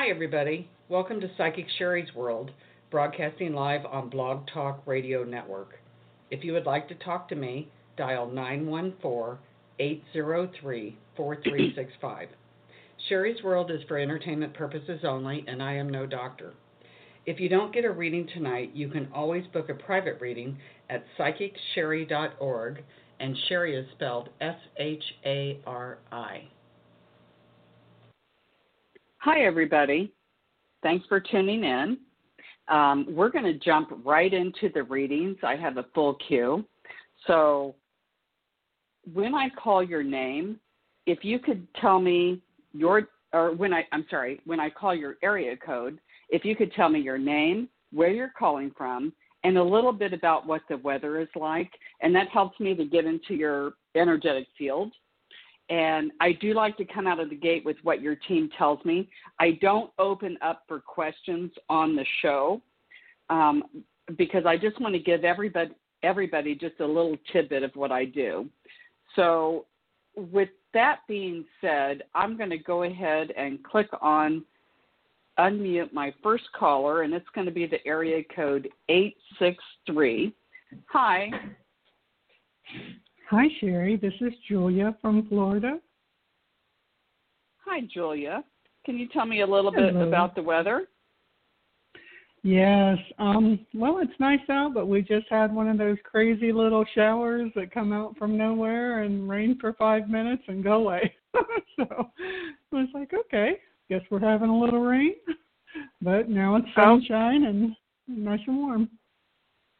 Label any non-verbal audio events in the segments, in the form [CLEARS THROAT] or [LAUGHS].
Hi, everybody. Welcome to Psychic Shari's World, broadcasting live on Blog Talk Radio Network. If you would like to talk to me, dial 914 803 4365. Shari's World is for entertainment purposes only, and I am no doctor. If you don't get a reading tonight, you can always book a private reading at psychicshari.org, and Shari is spelled S H A R I. Hi, everybody. Thanks for tuning in. Um, we're going to jump right into the readings. I have a full queue. So, when I call your name, if you could tell me your, or when I, I'm sorry, when I call your area code, if you could tell me your name, where you're calling from, and a little bit about what the weather is like. And that helps me to get into your energetic field. And I do like to come out of the gate with what your team tells me. I don't open up for questions on the show um, because I just want to give everybody everybody just a little tidbit of what I do. So, with that being said, I'm going to go ahead and click on unmute my first caller, and it's going to be the area code 863. Hi. Hi, Shari. This is Julia from Florida. Hi, Julia. Can you tell me a little Hello. bit about the weather? Yes. Um, well, it's nice out, but we just had one of those crazy little showers that come out from nowhere and rain for five minutes and go away. [LAUGHS] so I was like, okay, guess we're having a little rain, but now it's sunshine and nice and warm.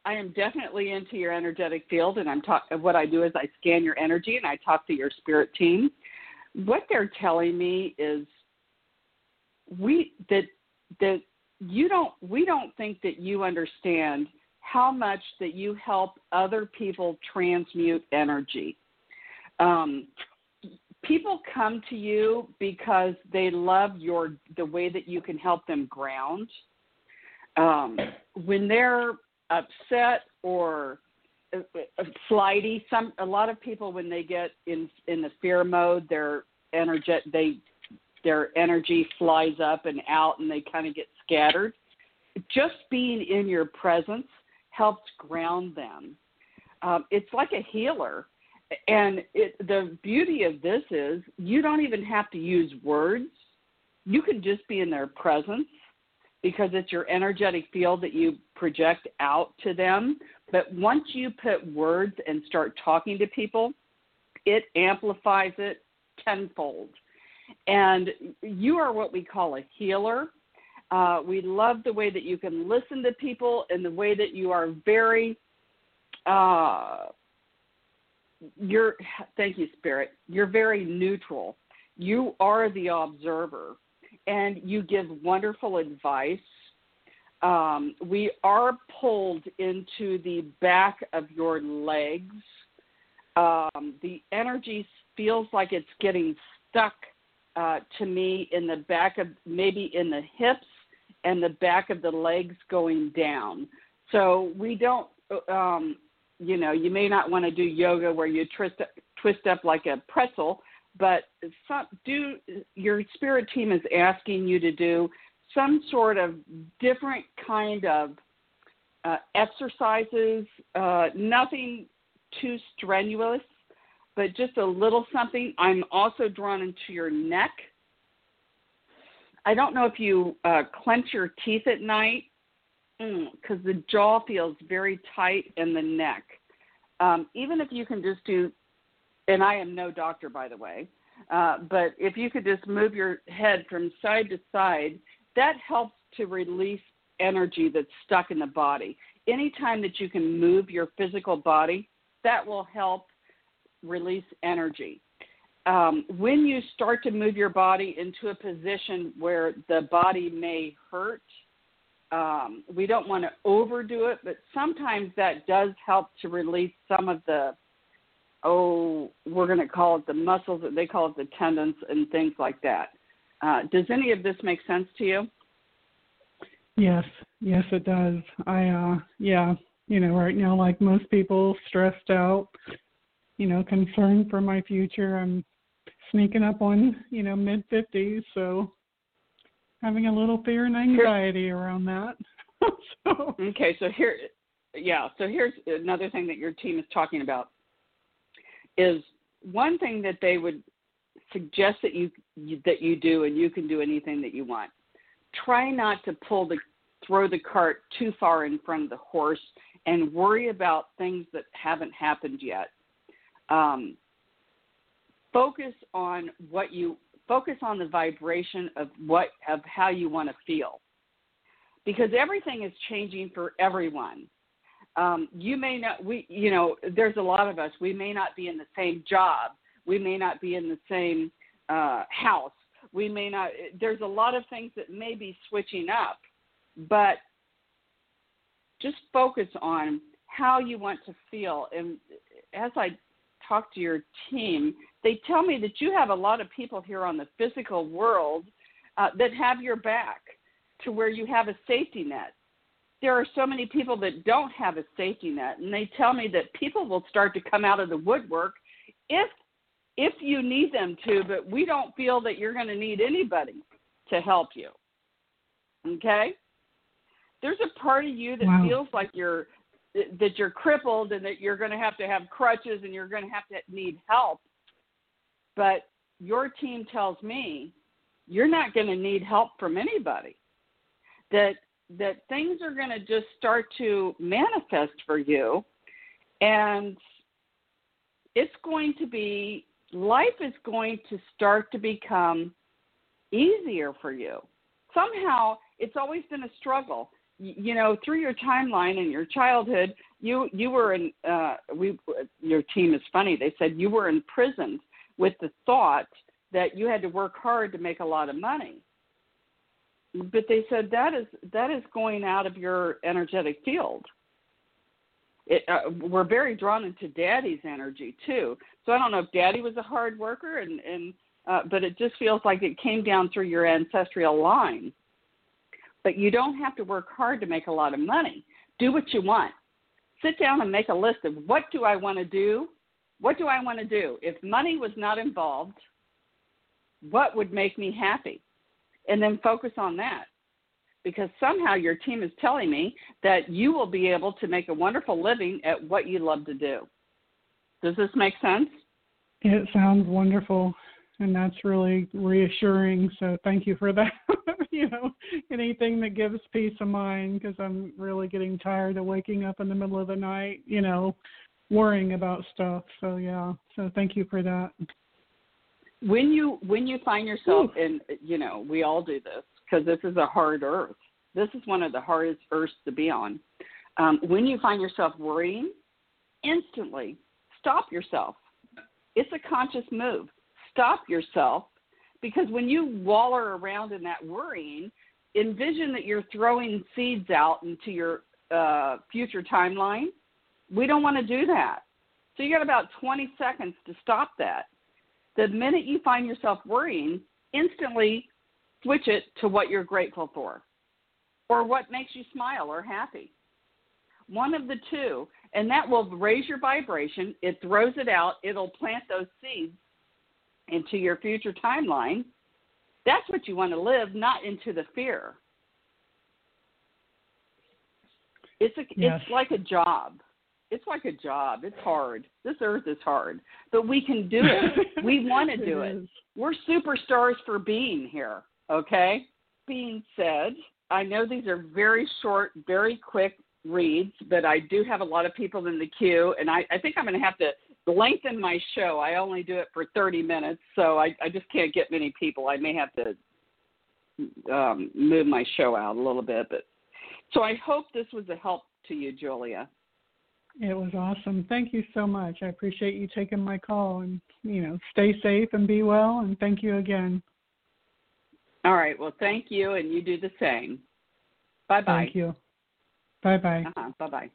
I am definitely into your energetic field, and I'm talk. What I do is I scan your energy and I talk to your spirit team. What they're telling me is we that that you don't we don't think that you understand how much that you help other people transmute energy. Um, people come to you because they love your the way that you can help them ground. Um, when they're upset or uh, flighty, some a lot of people when they get in in the fear mode, their energy they their energy flies up and out, and they kind of get scattered. Just being in your presence helps ground them. Um, it's like a healer and it, the beauty of this is you don't even have to use words. You can just be in their presence because it's your energetic field that you project out to them. But once you put words and start talking to people, it amplifies it tenfold. And you are what we call a healer. Uh, we love the way that you can listen to people and the way that you are very uh, you're thank you spirit you're very neutral you are the observer and you give wonderful advice um, we are pulled into the back of your legs. Um, the energy feels like it's getting stuck uh, to me in the back of maybe in the hips and the back of the legs going down. So we don't um, you know, you may not want to do yoga where you twist twist up like a pretzel, but some, do your spirit team is asking you to do some sort of different kind of uh, exercises, uh, nothing too strenuous, but just a little something. I'm also drawn into your neck. I don't know if you uh, clench your teeth at night because mm, the jaw feels very tight in the neck. Um, even if you can just do, and I am no doctor, by the way, uh, but if you could just move your head from side to side, that helps to release energy that's stuck in the body. Anytime that you can move your physical body, that will help release energy. Um, when you start to move your body into a position where the body may hurt, um, we don't want to overdo it, but sometimes that does help to release some of the, oh, we're going to call it the muscles, they call it the tendons and things like that. Uh, does any of this make sense to you? Yes, yes, it does. I, uh, yeah, you know, right now, like most people, stressed out, you know, concerned for my future. I'm sneaking up on, you know, mid 50s, so having a little fear and anxiety around that. [LAUGHS] so. Okay, so here, yeah, so here's another thing that your team is talking about is one thing that they would suggest that you that you do, and you can do anything that you want. Try not to pull the throw the cart too far in front of the horse and worry about things that haven't happened yet. Um, focus on what you focus on the vibration of what of how you want to feel because everything is changing for everyone um, you may not we you know there's a lot of us we may not be in the same job we may not be in the same uh, house we may not there's a lot of things that may be switching up but just focus on how you want to feel and as i talk to your team they tell me that you have a lot of people here on the physical world uh, that have your back to where you have a safety net. There are so many people that don't have a safety net, and they tell me that people will start to come out of the woodwork if if you need them to, but we don't feel that you're going to need anybody to help you. Okay? There's a part of you that wow. feels like you're that you're crippled and that you're going to have to have crutches and you're going to have to need help. But your team tells me you're not going to need help from anybody. That that things are going to just start to manifest for you and it's going to be life is going to start to become easier for you. Somehow it's always been a struggle. You know, through your timeline and your childhood, you you were in uh we your team is funny. They said you were imprisoned with the thought that you had to work hard to make a lot of money. But they said that is that is going out of your energetic field. It, uh, we're very drawn into daddy's energy too. So I don't know if daddy was a hard worker, and and uh, but it just feels like it came down through your ancestral line. But you don't have to work hard to make a lot of money. Do what you want. Sit down and make a list of what do I want to do what do I want to do? If money was not involved, what would make me happy? And then focus on that. Because somehow your team is telling me that you will be able to make a wonderful living at what you love to do. Does this make sense? It sounds wonderful and that's really reassuring. So thank you for that. [LAUGHS] you know, anything that gives peace of mind because I'm really getting tired of waking up in the middle of the night, you know, worrying about stuff. So yeah. So thank you for that. When you when you find yourself in you know we all do this because this is a hard earth. This is one of the hardest earths to be on. Um, when you find yourself worrying, instantly stop yourself. It's a conscious move. Stop yourself because when you waller around in that worrying, envision that you're throwing seeds out into your uh, future timeline we don't want to do that. So you got about 20 seconds to stop that. The minute you find yourself worrying, instantly switch it to what you're grateful for or what makes you smile or happy. One of the two, and that will raise your vibration. It throws it out, it'll plant those seeds into your future timeline. That's what you want to live, not into the fear. It's a, yes. it's like a job it's like a job. It's hard. This earth is hard, but we can do it. [LAUGHS] we want to do it. We're superstars for being here. Okay. Being said, I know these are very short, very quick reads, but I do have a lot of people in the queue, and I, I think I'm going to have to lengthen my show. I only do it for 30 minutes, so I, I just can't get many people. I may have to um, move my show out a little bit, but so I hope this was a help to you, Julia. It was awesome. Thank you so much. I appreciate you taking my call and, you know, stay safe and be well and thank you again. All right. Well, thank you and you do the same. Bye bye. Thank you. Bye bye. Uh-huh. Bye bye.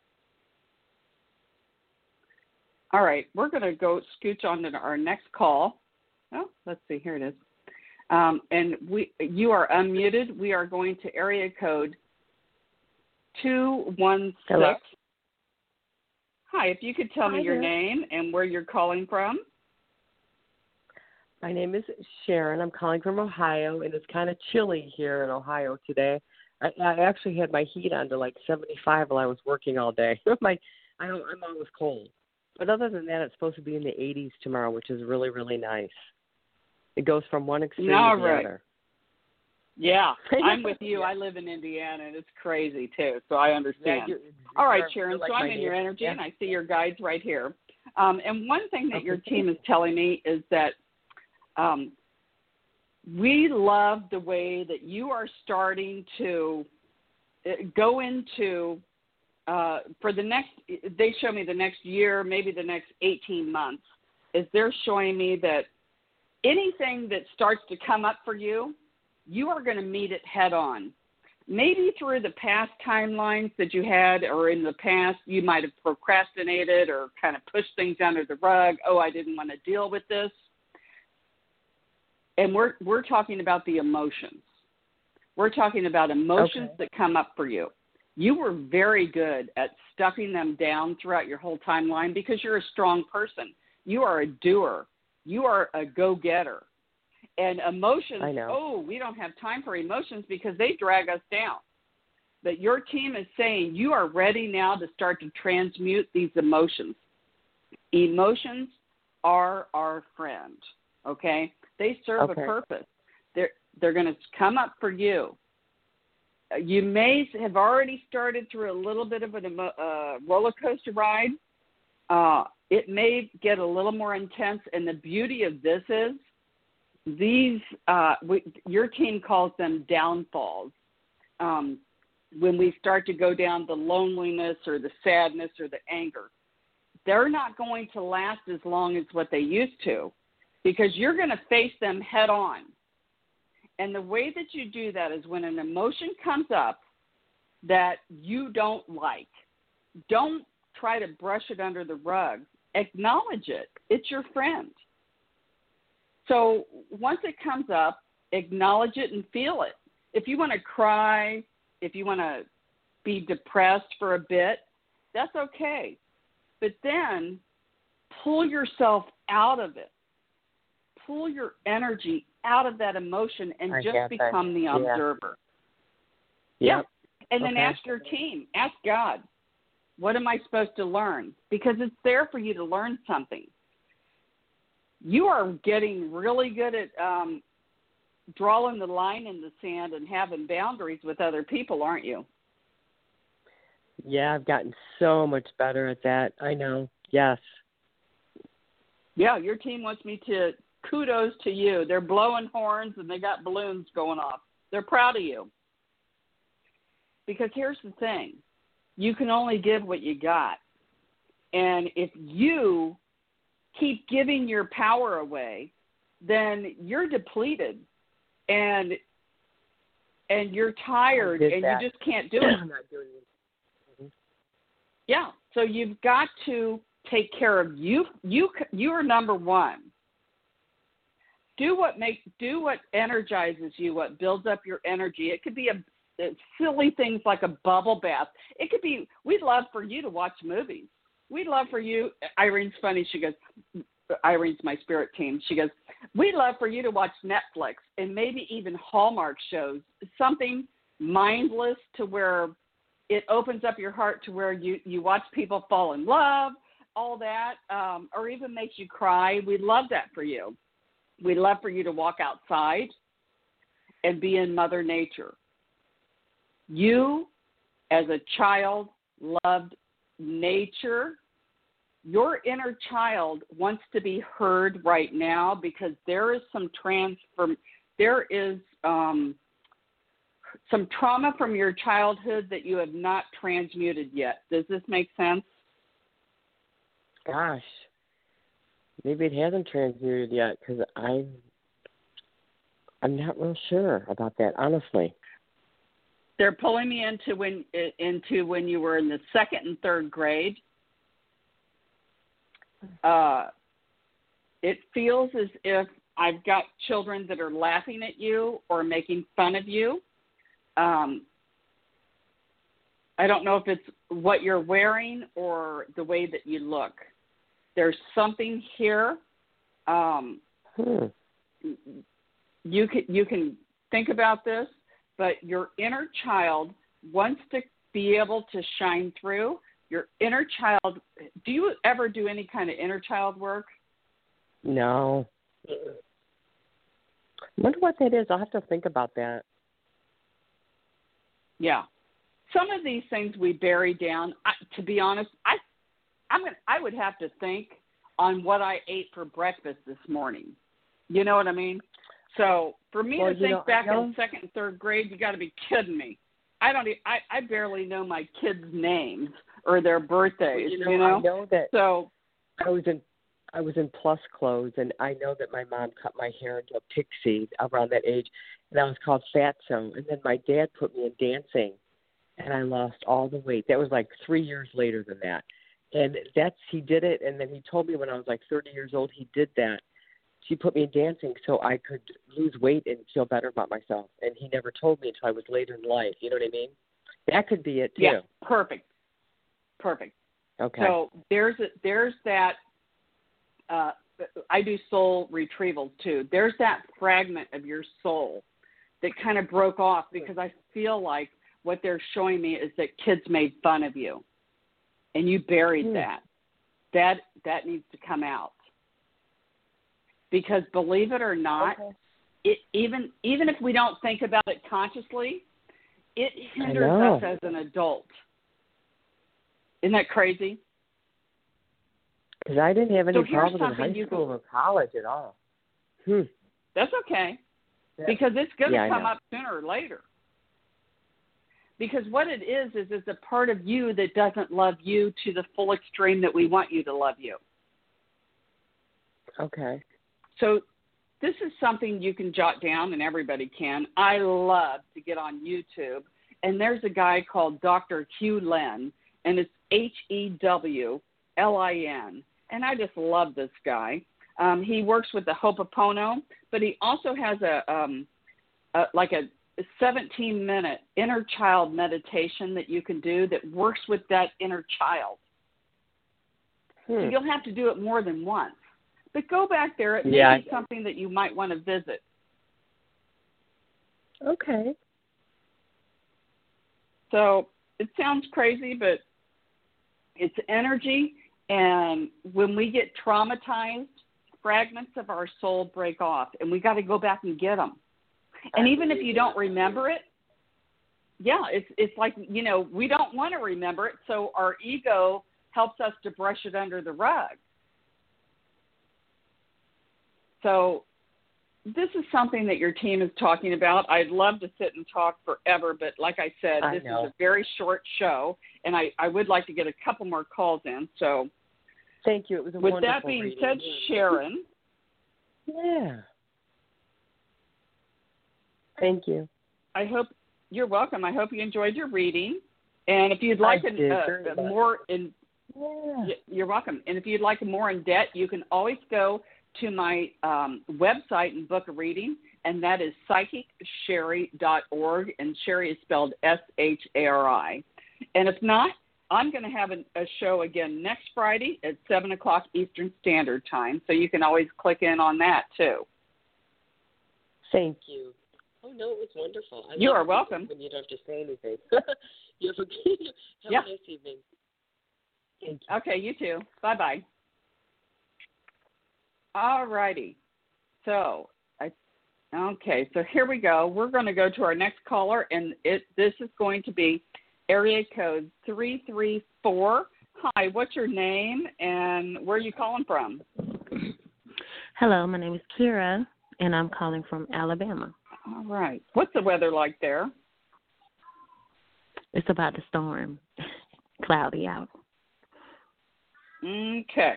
All right. We're going to go scooch on to our next call. Oh, let's see. Here it is. Um, and we, you are unmuted. We are going to area code 216. Hello? Hi, if you could tell Hi me your there. name and where you're calling from. My name is Sharon. I'm calling from Ohio, and it's kind of chilly here in Ohio today. I, I actually had my heat on to like 75 while I was working all day. [LAUGHS] my, I don't, I'm always cold. But other than that, it's supposed to be in the 80s tomorrow, which is really, really nice. It goes from one extreme All to the right. other. Yeah, [LAUGHS] I'm with you. Yeah. I live in Indiana, and it's crazy too, so I Yeah, understand. you- All right, you're- Sharon. like so I'm in your energy, Yeah. and I see your guides right here. Um, and one thing that your team is telling me is that um, we love the way that you are starting to uh, go into uh, for the next. They show me the next year, maybe the next 18 months. Is they're showing me that anything that starts to come up for you, you are going to meet it head on. Maybe through the past timelines that you had or in the past you might have procrastinated or kind of pushed things under the rug. Oh i didn't want to deal with this. And we're we're talking about the emotions. We're talking about emotions Okay. that come up for you. You were very good at stuffing them down throughout your whole timeline because you're a strong person. You are a doer. You are a go-getter and emotions I know. oh we don't have time for emotions because they drag us down. But your team is saying you are ready now to start to transmute these emotions. Emotions are our friend okay? They serve Okay. a purpose. They're they're going to come up for you. Uh, you may have already started through a little bit of a emo- uh, roller coaster ride. Uh, it may get a little more intense and the beauty of this is these uh, we, your team calls them downfalls. Um, when we start to go down the loneliness or the sadness or the anger, they're not going to last as long as what they used to, because you're going to face them head on. And the way that you do that is when an emotion comes up that you don't like, don't try to brush it under the rug. Acknowledge it. It's your friend. So once it comes up, acknowledge it and feel it. If you want to cry, if you want to be depressed for a bit, that's okay. But then pull yourself out of it. Pull your energy out of that emotion and I just get that. become the Yeah. observer. Yep. And then Okay. ask your team, ask God, what am I supposed to learn? Because it's there for you to learn something. You are getting really good at um, drawing the line in the sand and having boundaries with other people, aren't you? Yeah, I've gotten so much better at that. I know. Yes. Yeah, your team wants me to kudos to you. They're blowing horns and they got balloons going off. They're proud of you. Because here's the thing you can only give what you got. And if you keep giving your power away, then you're depleted and and you're tired and that. you just can't do it. [CLEARS THROAT] It. Yeah. So you've got to take care of you. You you are number one. Do what make do what energizes you. What builds up your energy. It could be a silly things like a bubble bath. It could be. We'd love for you to watch movies. We'd love for you. Irene's funny. She goes. Irene's my spirit team. She goes. We'd love for you to watch Netflix and maybe even Hallmark shows. Something mindless to where it opens up your heart to where you you watch people fall in love all that um or even makes you cry We'd love that for you We'd love for you to walk outside and be in mother nature you as a child loved nature your inner child wants to be heard right now because there is some transform there is um some trauma from your childhood that you have not transmuted yet. Does this make sense? Gosh. Maybe it hasn't transmuted yet because I'm I'm not real sure about that, honestly. They're pulling me into when into when you were in the second and third grade. Uh, it feels as if I've got children that are laughing at you or making fun of you. Um, I don't know if it's what you're wearing or the way that you look. There's something here. Um, Hmm. you can you can think about this, but your inner child wants to be able to shine through. Your inner child. Do you ever do any kind of inner child work? No. I wonder what that is. I'll have to think about that. Yeah. Some of these things we bury down. I, to be honest, I I'm gonna, I would have to think on what I ate for breakfast this morning. You know what I mean? So for me well, to think know, back in second and third grade, you got to be kidding me. I don't. I I barely know my kids' names or their birthdays. You know, you know? I know that. So I was in I was in plus clothes, and I know that my mom cut my hair into a pixie around that age, and I was called Fatso. And then my dad put me in dancing, and I lost all the weight. That was like three years later than that, and that's he did it. And then he told me when I was like 30 years old, he did that. She put me in dancing so I could lose weight and feel better about myself. And he never told me until I was later in life. You know what I mean? That could be it too. yeah, perfect, perfect. Okay. So there's a, there's that. Uh, I do soul retrievals too. There's that fragment of your soul that kind of broke off because I feel like what they're showing me is that kids made fun of you, and you buried Hmm. that. That that needs to come out because believe it or not, Okay. it even even if we don't think about it consciously, it hinders us as an adult. Isn't that crazy? Because I didn't have any So problems in high school or college at all. Hmm. That's okay. Yeah. Because it's going to Yeah, come up sooner or later. Because what it is is it's a part of you that doesn't love you to the full extreme that we want you to love you. Okay. So this is something you can jot down and everybody can. I love to get on YouTube and there's a guy called Dr. Hew Len and it's H E W L I N and I just love this guy. Um, he works with the Ho'oponopono, but he also has a, um, a like a 17 minute inner child meditation that you can do that works with that inner child. So Hmm. you'll have to do it more than once. But go back there. It may Yeah, be something that you might want to visit. Okay. So it sounds crazy, but it's energy. And when we get traumatized, fragments of our soul break off, and we got to go back and get them. And even if you don't remember it, yeah, it's it's like you know we don't want to remember it, so our ego helps us to brush it under the rug. So this is something that your team is talking about. I'd love to sit and talk forever, but like I said, I this know. is a very short show, and I, I would like to get a couple more calls in. So Thank you. It was a with that being reading. said, Sharon, Yeah. Thank you. I hope you're welcome. I hope you enjoyed your reading. And if you'd like did uh, a, a, a more in Yeah. You're welcome. And if you'd like more in debt, you can always go to my um, website and book a reading, and that is psychicshari.org, and Shari is spelled S H A R I. And if not, I'm going to have a, a show again next Friday at 7 o'clock Eastern Standard Time, so you can always click in on that too. Thank you. Oh no, it was wonderful. I You are welcome. When you don't have to say anything. [LAUGHS] you have a, have Yeah. a nice evening. Thank you. Okay, you too. Bye bye. All righty. So, I, okay, so here we go. We're going to go to our next caller, and it this is going to be area code three three four. Hi, what's your name and where are you calling from? Hello, my name is Kira, and I'm calling from Alabama. All right. What's the weather like there? It's about to storm, [LAUGHS] cloudy out. Okay.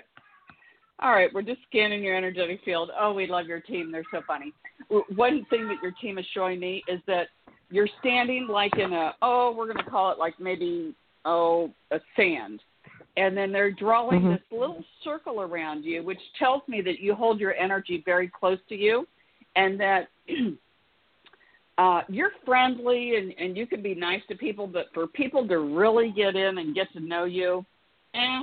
All right, we're just scanning your energetic field. Oh, we love your team. They're so funny. One thing that your team is showing me is that you're standing like in a, oh, we're going to call it like maybe, oh, a sand. And then they're drawing Mhm. this little circle around you, which tells me that you hold your energy very close to you and that [CLEARS THROAT] uh, you're friendly and, and you can be nice to people, but for people to really get in and get to know you, eh,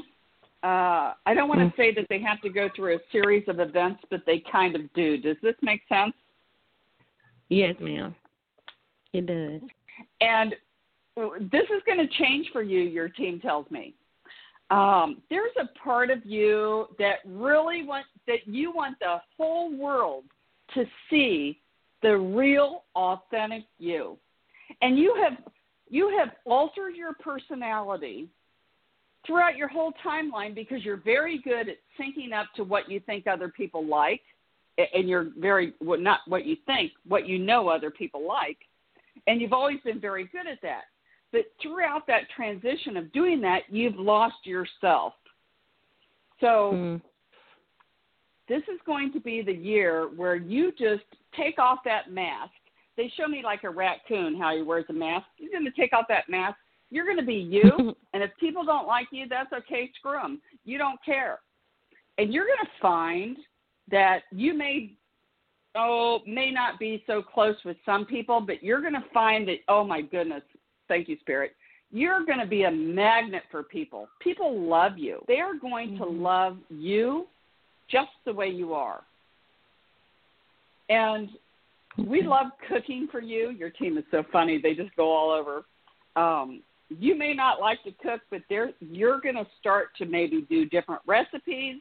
uh, I don't want to Mm. say that they have to go through a series of events, but they kind of do. Does this make sense? Yes, ma'am. It does. And this is going to change for you, your team tells me. Um, there's a part of you that really want that you want the whole world to see the real authentic you. And you have you have altered your personality throughout your whole timeline because you're very good at syncing up to what you think other people like and you're very well, not what you think, what you know other people like. And you've always been very good at that. But throughout that transition of doing that, you've lost yourself. So Mm. this is going to be the year where you just take off that mask. They show me like a raccoon how he wears a mask. You're going to take off that mask. You're going to be you, [LAUGHS] and if people don't like you, that's okay. Screw them. You don't care, and you're going to find that you may oh may not be so close with some people, but you're going to find that oh my goodness, thank you, Spirit. You're going to be a magnet for people. People love you. They are going to love you just the way you are. And we love cooking for you. Your team is so funny; they just go all over. Um, you may not like to cook, but there you're going to start to maybe do different recipes.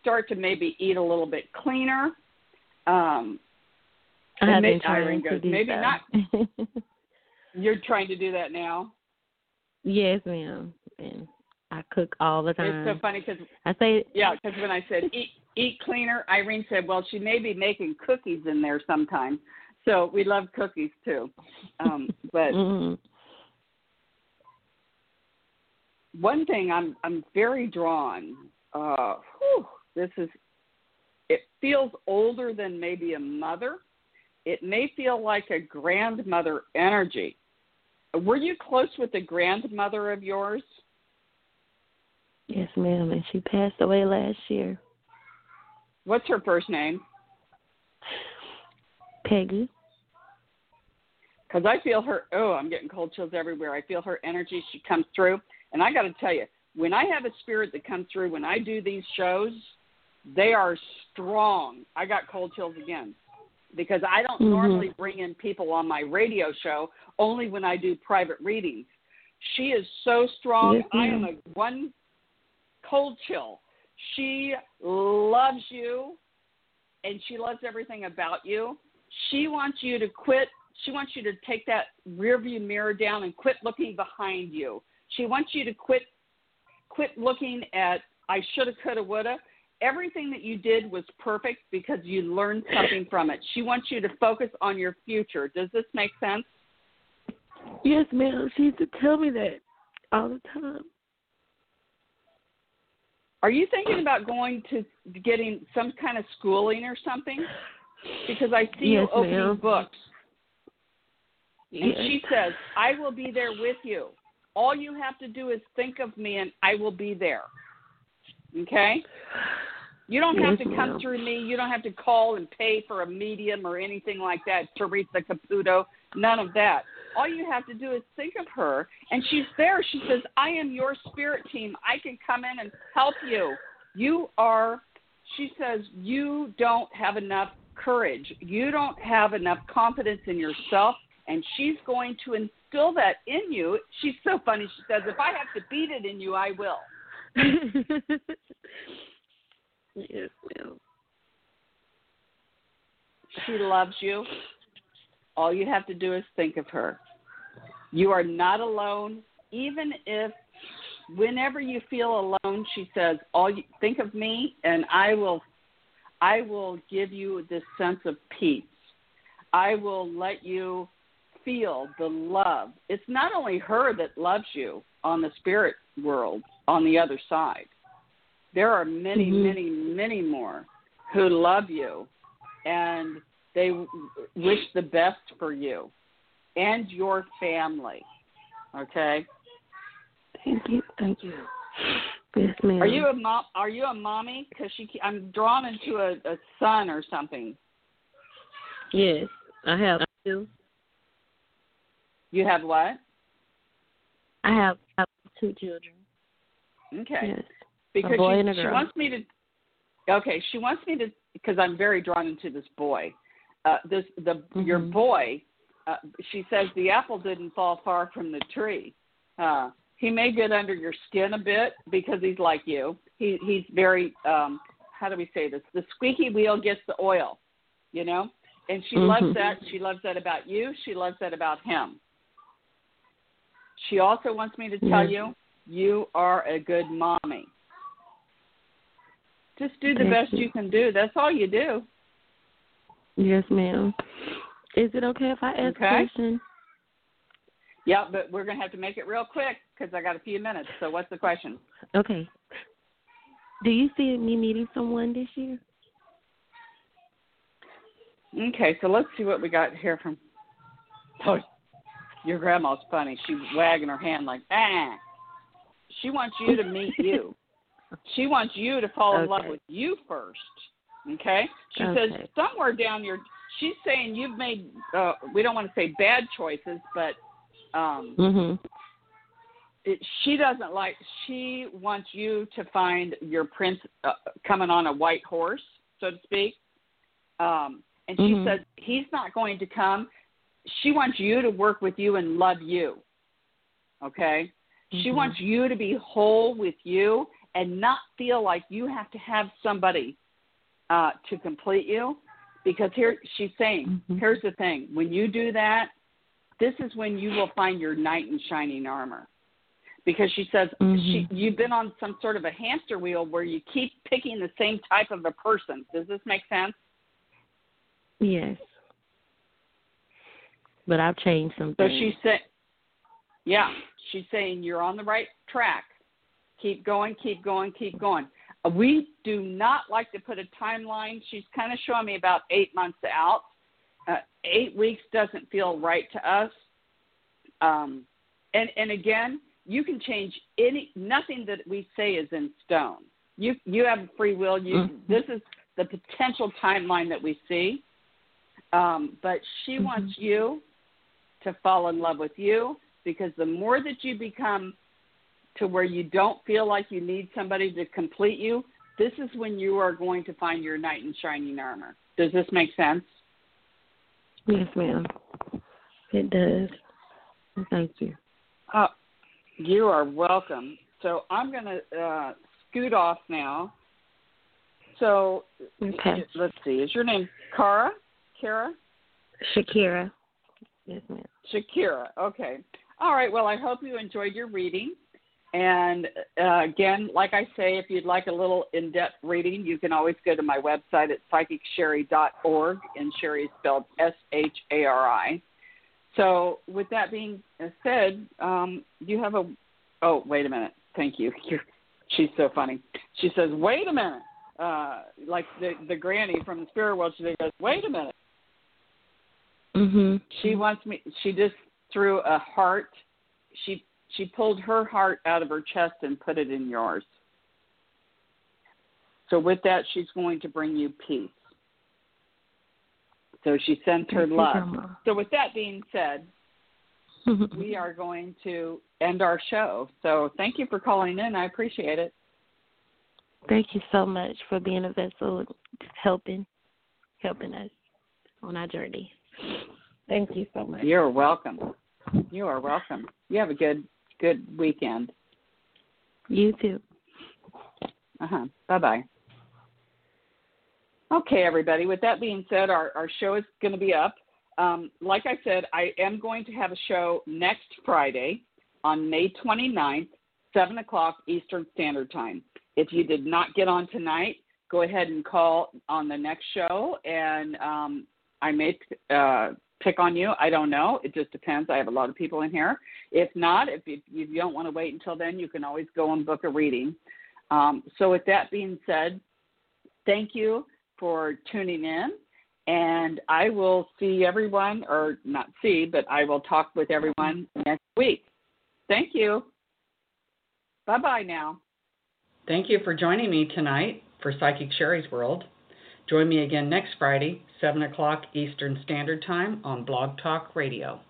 Start to maybe eat a little bit cleaner. Um, I And have been trying Irene to goes, do maybe so. not. [LAUGHS] you're trying to do that now. yes, ma'am. And I cook all the time. It's so funny because I say yeah, because when I said eat eat cleaner, Irene said, well, she may be making cookies in there sometime. So we love cookies too. Um, but [LAUGHS] mm, one thing I'm I'm very drawn. Uh, whew, this is it feels older than maybe a mother. It may feel like a grandmother energy. Were you close with the grandmother of yours? yes, ma'am. And she passed away last year. What's her first name? Peggy. because I feel her. Oh, I'm getting cold chills everywhere. I feel her energy. She comes through, and I got to tell you, when I have a spirit that comes through when I do these shows, they are strong. I got cold chills again because I don't Mhm. normally bring in people on my radio show. Only when I do private readings. She is so strong. Yes, I am a one cold chill. She loves you and she loves everything about you. She wants you to quit. She wants you to take that rear view mirror down and quit looking behind you. She wants you to quit quit looking at I shoulda, coulda, woulda. Everything that you did was perfect because you learned something from it. She wants you to focus on your future. Does this make sense? Yes, ma'am. She used to tell me that all the time. Are you thinking about going to getting some kind of schooling or something? Because I see you Yes, opening ma'am. books. And Yes. she says, I will be there with you. All you have to do is think of me and I will be there. Okay? You don't have Yes, to come ma'am. through me. You don't have to call and pay for a medium or anything like that, Teresa Caputo. None of that. All you have to do is think of her, and she's there. She says, I am your spirit team. I can come in and help you. You are, she says, you don't have enough courage. You don't have enough confidence in yourself, and she's going to instill that in you. She's so funny. She says, if I have to beat it in you, I will. [LAUGHS] yes, ma'am. She loves you. All you have to do is think of her. You are not alone, even if whenever you feel alone, she says, "All you think of me, and I will, I will give you this sense of peace. I will let you feel the love. It's not only her that loves you on the spirit world, on the other side. There are many, Mhm. many, many more who love you, and they wish the best for you and your family. Okay. Thank you. Thank you. Yes, ma'am. Are you a mom? Are you a mommy? Because she, I'm drawn into a, a son or something. Yes, I have two. You have what? I have, I have two children. Okay. Yes. because a boy she, she wants me to. Okay, she wants me to because I'm very drawn into this boy. Uh, this the your Mhm. boy. Uh, she says the apple didn't fall far from the tree. Uh, he may get under your skin a bit because he's like you. He he's very um, how do we say this? The squeaky wheel gets the oil, you know. And she loves Mhm. that. She loves that about you. She loves that about him. She also wants me to tell you you are a good mommy. Just do the Thank best you. you can do. That's all you do. Yes, ma'am. Is it okay if I ask Okay. a question? Yeah, but we're going to have to make it real quick because I got a few minutes. So, what's the question? Okay. Do you see me meeting someone this year? Okay, so let's see what we got here from. Oh, your grandma's funny. She's wagging her hand like, ah. She wants you to meet you. [LAUGHS] She wants you to fall in love with you first. Okay? She Okay. says somewhere down your. She's saying you've made. Uh, we don't want to say bad choices, but um, Mhm. it, she doesn't like. She wants you to find your prince uh, coming on a white horse, so to speak. Um, and she Mhm. says he's not going to come. She wants you to work with you and love you. Okay? She Mhm. wants you to be whole with you and not feel like you have to have somebody uh, to complete you. Because here she's saying, Mhm. here's the thing: when you do that, this is when you will find your knight in shining armor. Because she says she, Mhm. you've been on some sort of a hamster wheel where you keep picking the same type of a person. Does this make sense? Yes. But I've changed some So things. she's saying, yeah, she's saying you're on the right track. Keep going, keep going, keep going. Uh, We do not like to put a timeline. She's kind of showing me about eight months out. Uh, eight weeks doesn't feel right to us. Um, and and again, you can change any. Nothing that we say is in stone. You you have free will. You Mhm. this is the potential timeline that we see. Um, but she Mhm. wants you to fall in love with you because the more that you become to where you don't feel like you need somebody to complete you, this is when you are going to find your knight in shining armor. Does this make sense? Yes, ma'am. It does. Thank you. Uh, you are welcome. So I'm going to uh, scoot off now. So Okay. let's see. Is your name Cara? Kara? Shakira. Yes, ma'am. Shakira. Okay. All right. Well, I hope you enjoyed your reading. And uh, again, like I say, if you'd like a little in depth reading, you can always go to my website at psychicshari.org, and Shari is spelled S H A R I. So, with that being said, um, you have a. Oh, wait a minute. Thank you. [LAUGHS] You're, she's so funny. She says, wait a minute. Uh, like the, the granny from the spirit world, she goes, wait a minute. Mhm. She wants me. She just threw a heart. She she pulled her heart out of her chest and put it in yours. So with that, she's going to bring you peace. So she sends her love. So with that being said, [LAUGHS] we are going to end our show. So thank you for calling in. I appreciate it. Thank you so much for being a vessel helping helping us on our journey. Thank you so much. You're welcome. You are welcome. You have a good good weekend. You too. Uh huh. Bye bye. Okay, everybody. With that being said, our, our show is going to be up. Um, like I said, I am going to have a show next Friday on May 29th, 7 o'clock Eastern Standard Time. If you did not get on tonight, go ahead and call on the next show, and um, I may uh, pick on you. I don't know. It just depends. I have a lot of people in here. If not, if you, if you don't want to wait until then, you can always go and book a reading. Um, so, with that being said, thank you for tuning in. And I will see everyone, or not see, but I will talk with everyone next week. Thank you. Bye bye now. Thank you for joining me tonight for Psychic Shari's World. Join me again next Friday, 7 o'clock Eastern Standard Time on Blog Talk Radio.